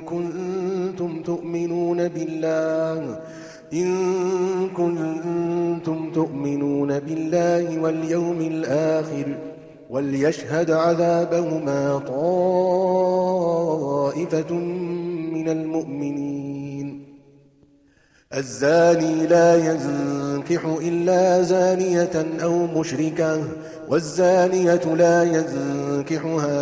كنتم تؤمنون بالله إن كنتم تؤمنون بالله واليوم الآخر وليشهد عذابهما طائفة من المؤمنين. الزاني لا ينكح إلا زانية أو مشركة والزانية لا ينكحها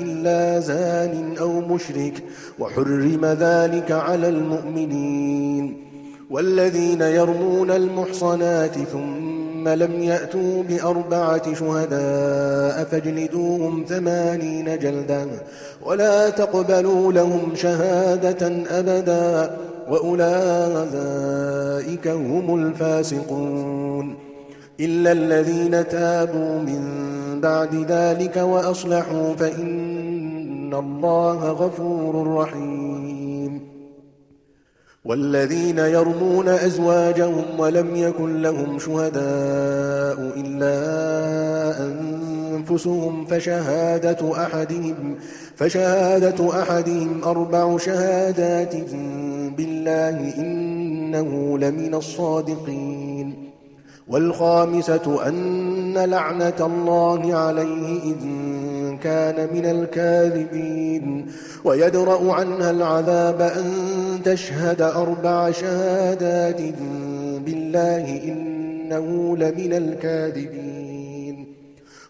إلا زان أو مشرك وحرم ذلك على المؤمنين. والذين يرمون المحصنات ثم لم يأتوا بأربعة شهداء فاجلدوهم ثمانين جلدا ولا تقبلوا لهم شهادة أبدا. وأولئك هم الفاسقون إلا الذين تابوا من بعد ذلك وأصلحوا فإن الله غفور رحيم. والذين يرمون أزواجهم ولم يكن لهم شهداء إلا أنفسهم فشهادة أحدهم فشهادة أحدهم أربع شهادات بالله إنه لمن الصادقين. والخامسة أن لعنة الله عليه إن كان من الكاذبين. ويدرأ عنها العذاب أن تشهد أربع شهادات بالله إنه لمن الكاذبين.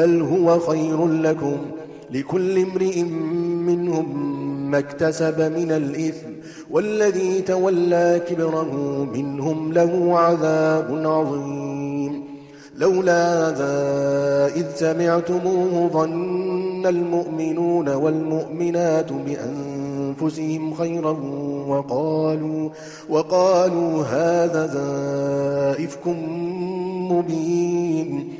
بل هو خير لكم لكل امرئ منهم ما اكتسب من الإثم والذي تولى كبره منهم له عذاب عظيم. لولا ذا إذ سمعتموه ظن المؤمنون والمؤمنات بأنفسهم خيرا وقالوا, وقالوا هذا ذا إفك مبين.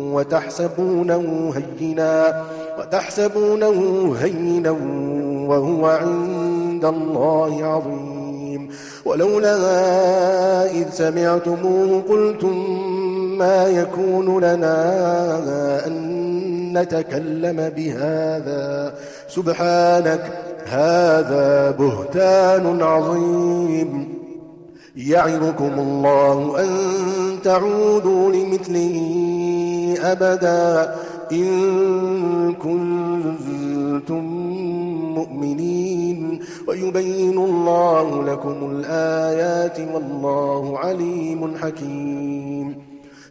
وتحسبونه هينا وتحسبونه هينا وهو عند الله عظيم. ولولا إذ سمعتموه قلتم ما يكون لنا أن نتكلم بهذا. سبحانك هذا بهتان عظيم. يعظكم الله أن تعودوا لمثله. أبدا إن كنتم مؤمنين. ويبين الله لكم الآيات والله عليم حكيم.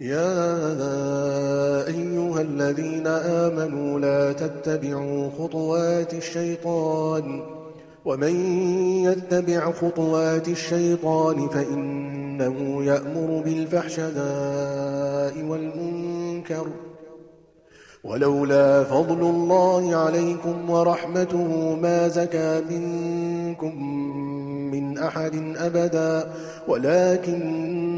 يا أيها الذين آمنوا لا تتبعوا خطوات الشيطان ومن يتبع خطوات الشيطان فإنه يأمر بالفحشاء والمنكر ولولا فضل الله عليكم ورحمته ما زكى منكم من أحد أبدا ولكن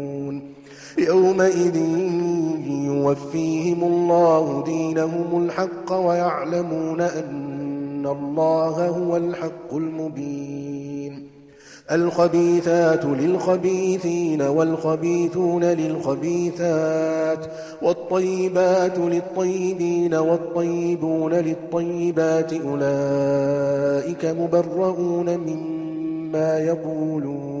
يومئذ يوفيهم الله دينهم الحق ويعلمون أن الله هو الحق المبين. الخبيثات للخبيثين والخبيثون للخبيثات والطيبات للطيبين والطيبون للطيبات أولئك مبرؤون مما يقولون.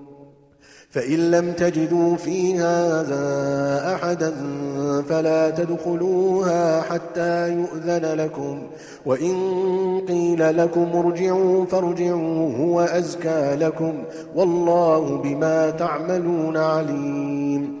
فإن لم تجدوا فيها أحدا فلا تدخلوها حتى يؤذن لكم. وإن قيل لكم ارجعوا فارجعوا هو أزكى لكم. والله بما تعملون عليم.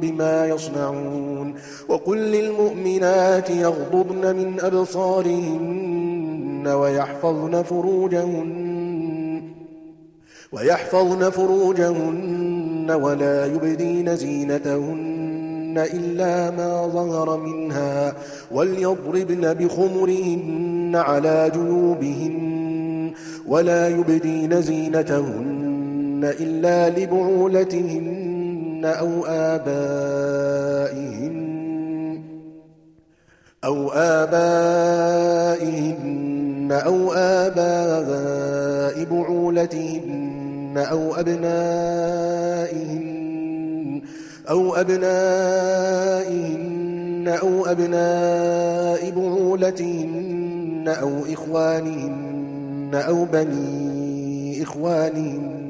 بما يصنعون وقل للمؤمنات يغضضن من أبصارهن ويحفظن فروجهن ويحفظن فروجهن ولا يبدين زينتهن إلا ما ظهر منها وليضربن بخمرهن على جيوبهن ولا يبدين زينتهن إلا لبعولتهن أو آبائهن أو آبائهن أو آباء بعولتهن أو أبنائهن أو أبنائهن أو أبناء بعولتهن أو إخوانهن أو بني إخوانهن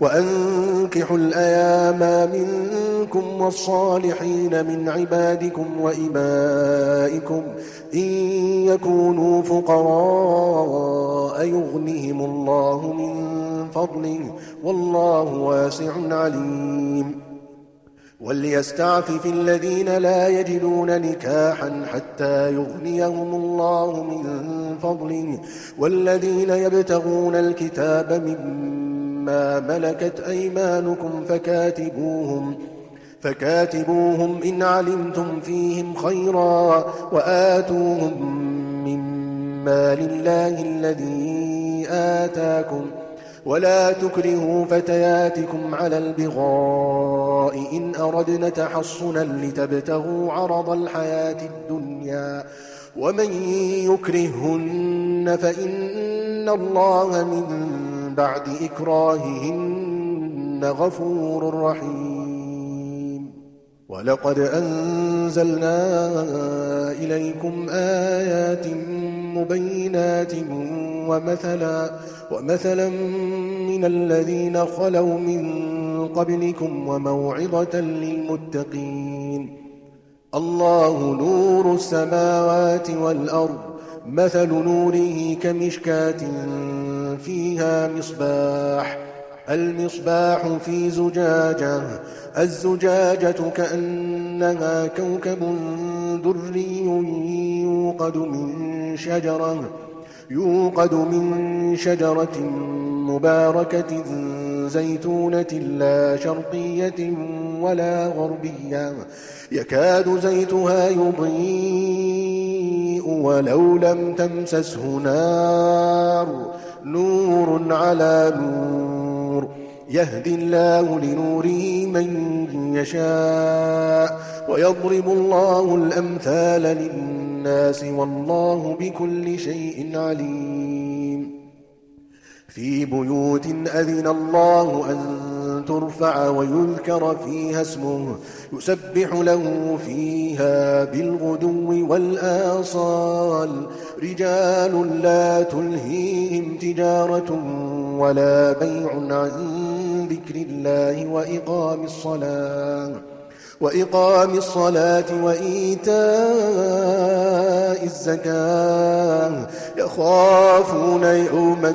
وأنكحوا الأيام منكم والصالحين من عبادكم وإمائكم إن يكونوا فقراء يغنهم الله من فضله والله واسع عليم. وليستعفف الذين لا يجدون نكاحا حتى يغنيهم الله من فضله. والذين يبتغون الكتاب مما ملكت أيمانكم فكاتبوهم فكاتبوهم إن علمتم فيهم خيرا وآتوهم مما لله الذي آتاكم. ولا تكرهوا فتياتكم على البغاء إن أردنا تحصنا لتبتغوا عرض الحياة الدنيا. ومن يكرهن فإن الله من بعد إكراههن غفور رحيم. ولقد أنزلنا إليكم آيات مبينات ومثلا ومثلا من الذين خلوا من قبلكم وموعظة للمتقين. الله نور السماوات والأرض مثل نوره كمشكاة فيها مصباح المصباح في زجاجة الزجاجة كأنها كوكب دري يوقد من شجرة يوقد من شجرة مباركة زيتونة لا شرقية ولا غربية يكاد زيتها يضيء ولو لم تمسسه نار. نور على نور. يهدي الله لنوره من يشاء ويضرب الله الأمثال للناس والله بكل شيء عليم. في بيوت أذن الله أن ترفع ويذكر فيها اسمه يسبح له فيها بالغدو والآصال. رجال لا تلهيهم تجارة ولا بيع عن ذكر الله وإقام الصلاة وإقام الصلاة وإيتاء الزكاة. يخافون يوما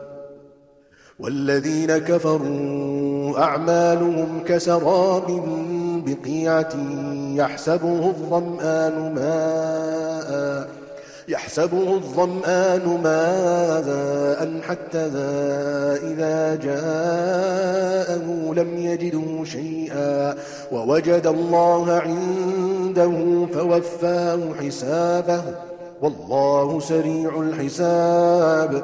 والذين كفروا أعمالهم كسراب بقيعة يحسبه الظمآن ماء يحسبه الظمآن ماء حتى إذا جاءه لم يجده شيئا ووجد الله عنده فوفاه حسابه والله سريع الحساب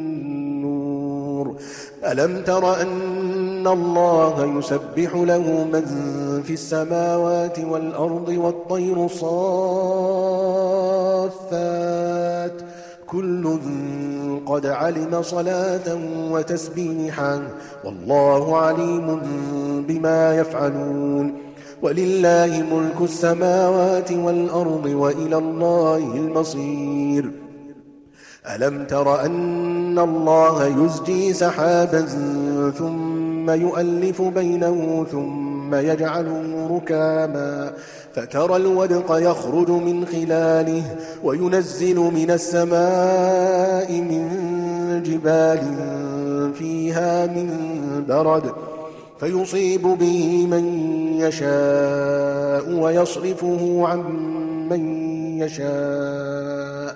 نور ألم تر أن الله يسبح له من في السماوات والأرض والطير صافات؟ كل قد علم صلاة وتسبيحا. والله عليم بما يفعلون. ولله ملك السماوات والأرض وإلى الله المصير. ألم تر أن الله يزجي سحابا ثم يؤلف بينه ثم يجعله ركاما فترى الودق يخرج من خلاله وينزل من السماء من جبال فيها من برد فيصيب به من يشاء ويصرفه عن من يشاء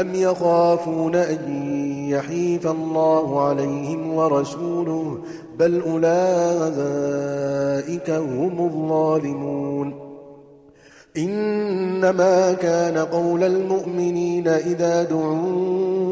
أم يخافون أن يحيف الله عليهم ورسوله بل أولئك هم الظالمون إنما كان قول المؤمنين إذا دعوا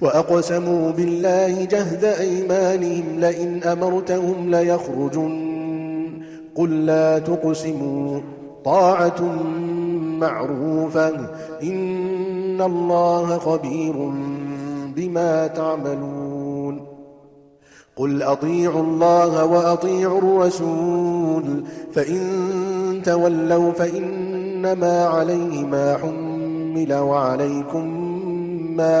وأقسموا بالله جهد أيمانهم لئن أمرتهم ليخرجن. قل لا تقسموا طاعة معروفة. إن الله خبير بما تعملون. قل أطيعوا الله وأطيعوا الرسول فإن تولوا فإنما عليه ما حمل وعليكم ما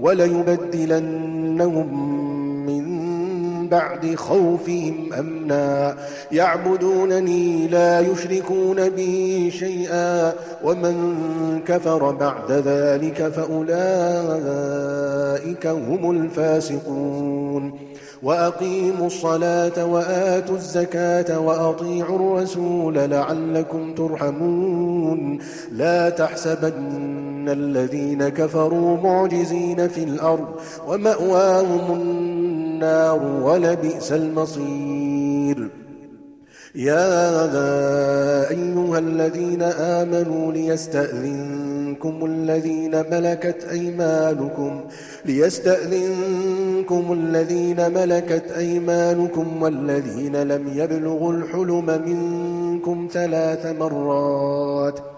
وليبدلنهم بعد خوفهم أمنا. يعبدونني لا يشركون بي شيئا. ومن كفر بعد ذلك فأولئك هم الفاسقون. وأقيموا الصلاة وآتوا الزكاة وأطيعوا الرسول لعلكم ترحمون. لا تحسبن الذين كفروا معجزين في الأرض ومأواهم النار ولبئس المصير يا أيها الذين آمنوا ليستأذنكم الذين ملكت أيمانكم ليستأذنكم الذين ملكت أيمانكم والذين لم يبلغوا الحلم منكم ثلاث مرات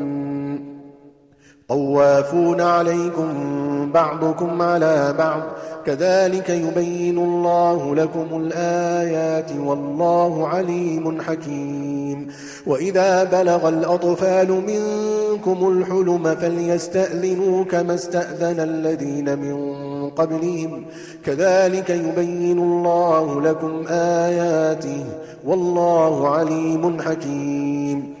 طوافون عليكم بعضكم على بعض. كذلك يبين الله لكم الآيات والله عليم حكيم. وإذا بلغ الأطفال منكم الحلم فليستأذنوا كما استأذن الذين من قبلهم. كذلك يبين الله لكم آياته والله عليم حكيم.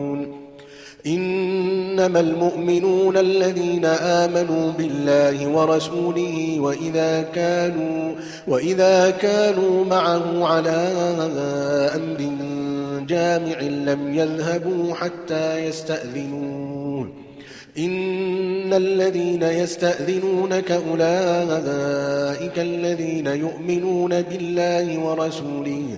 إنما المؤمنون الذين آمنوا بالله ورسوله وإذا كانوا, وإذا كانوا معه على أمر جامع لم يذهبوا حتى يستأذنوه إن الذين يستأذنونك أولئك الذين يؤمنون بالله ورسوله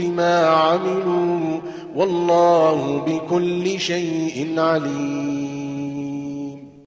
بما عملوا والله بكل شيء عليم.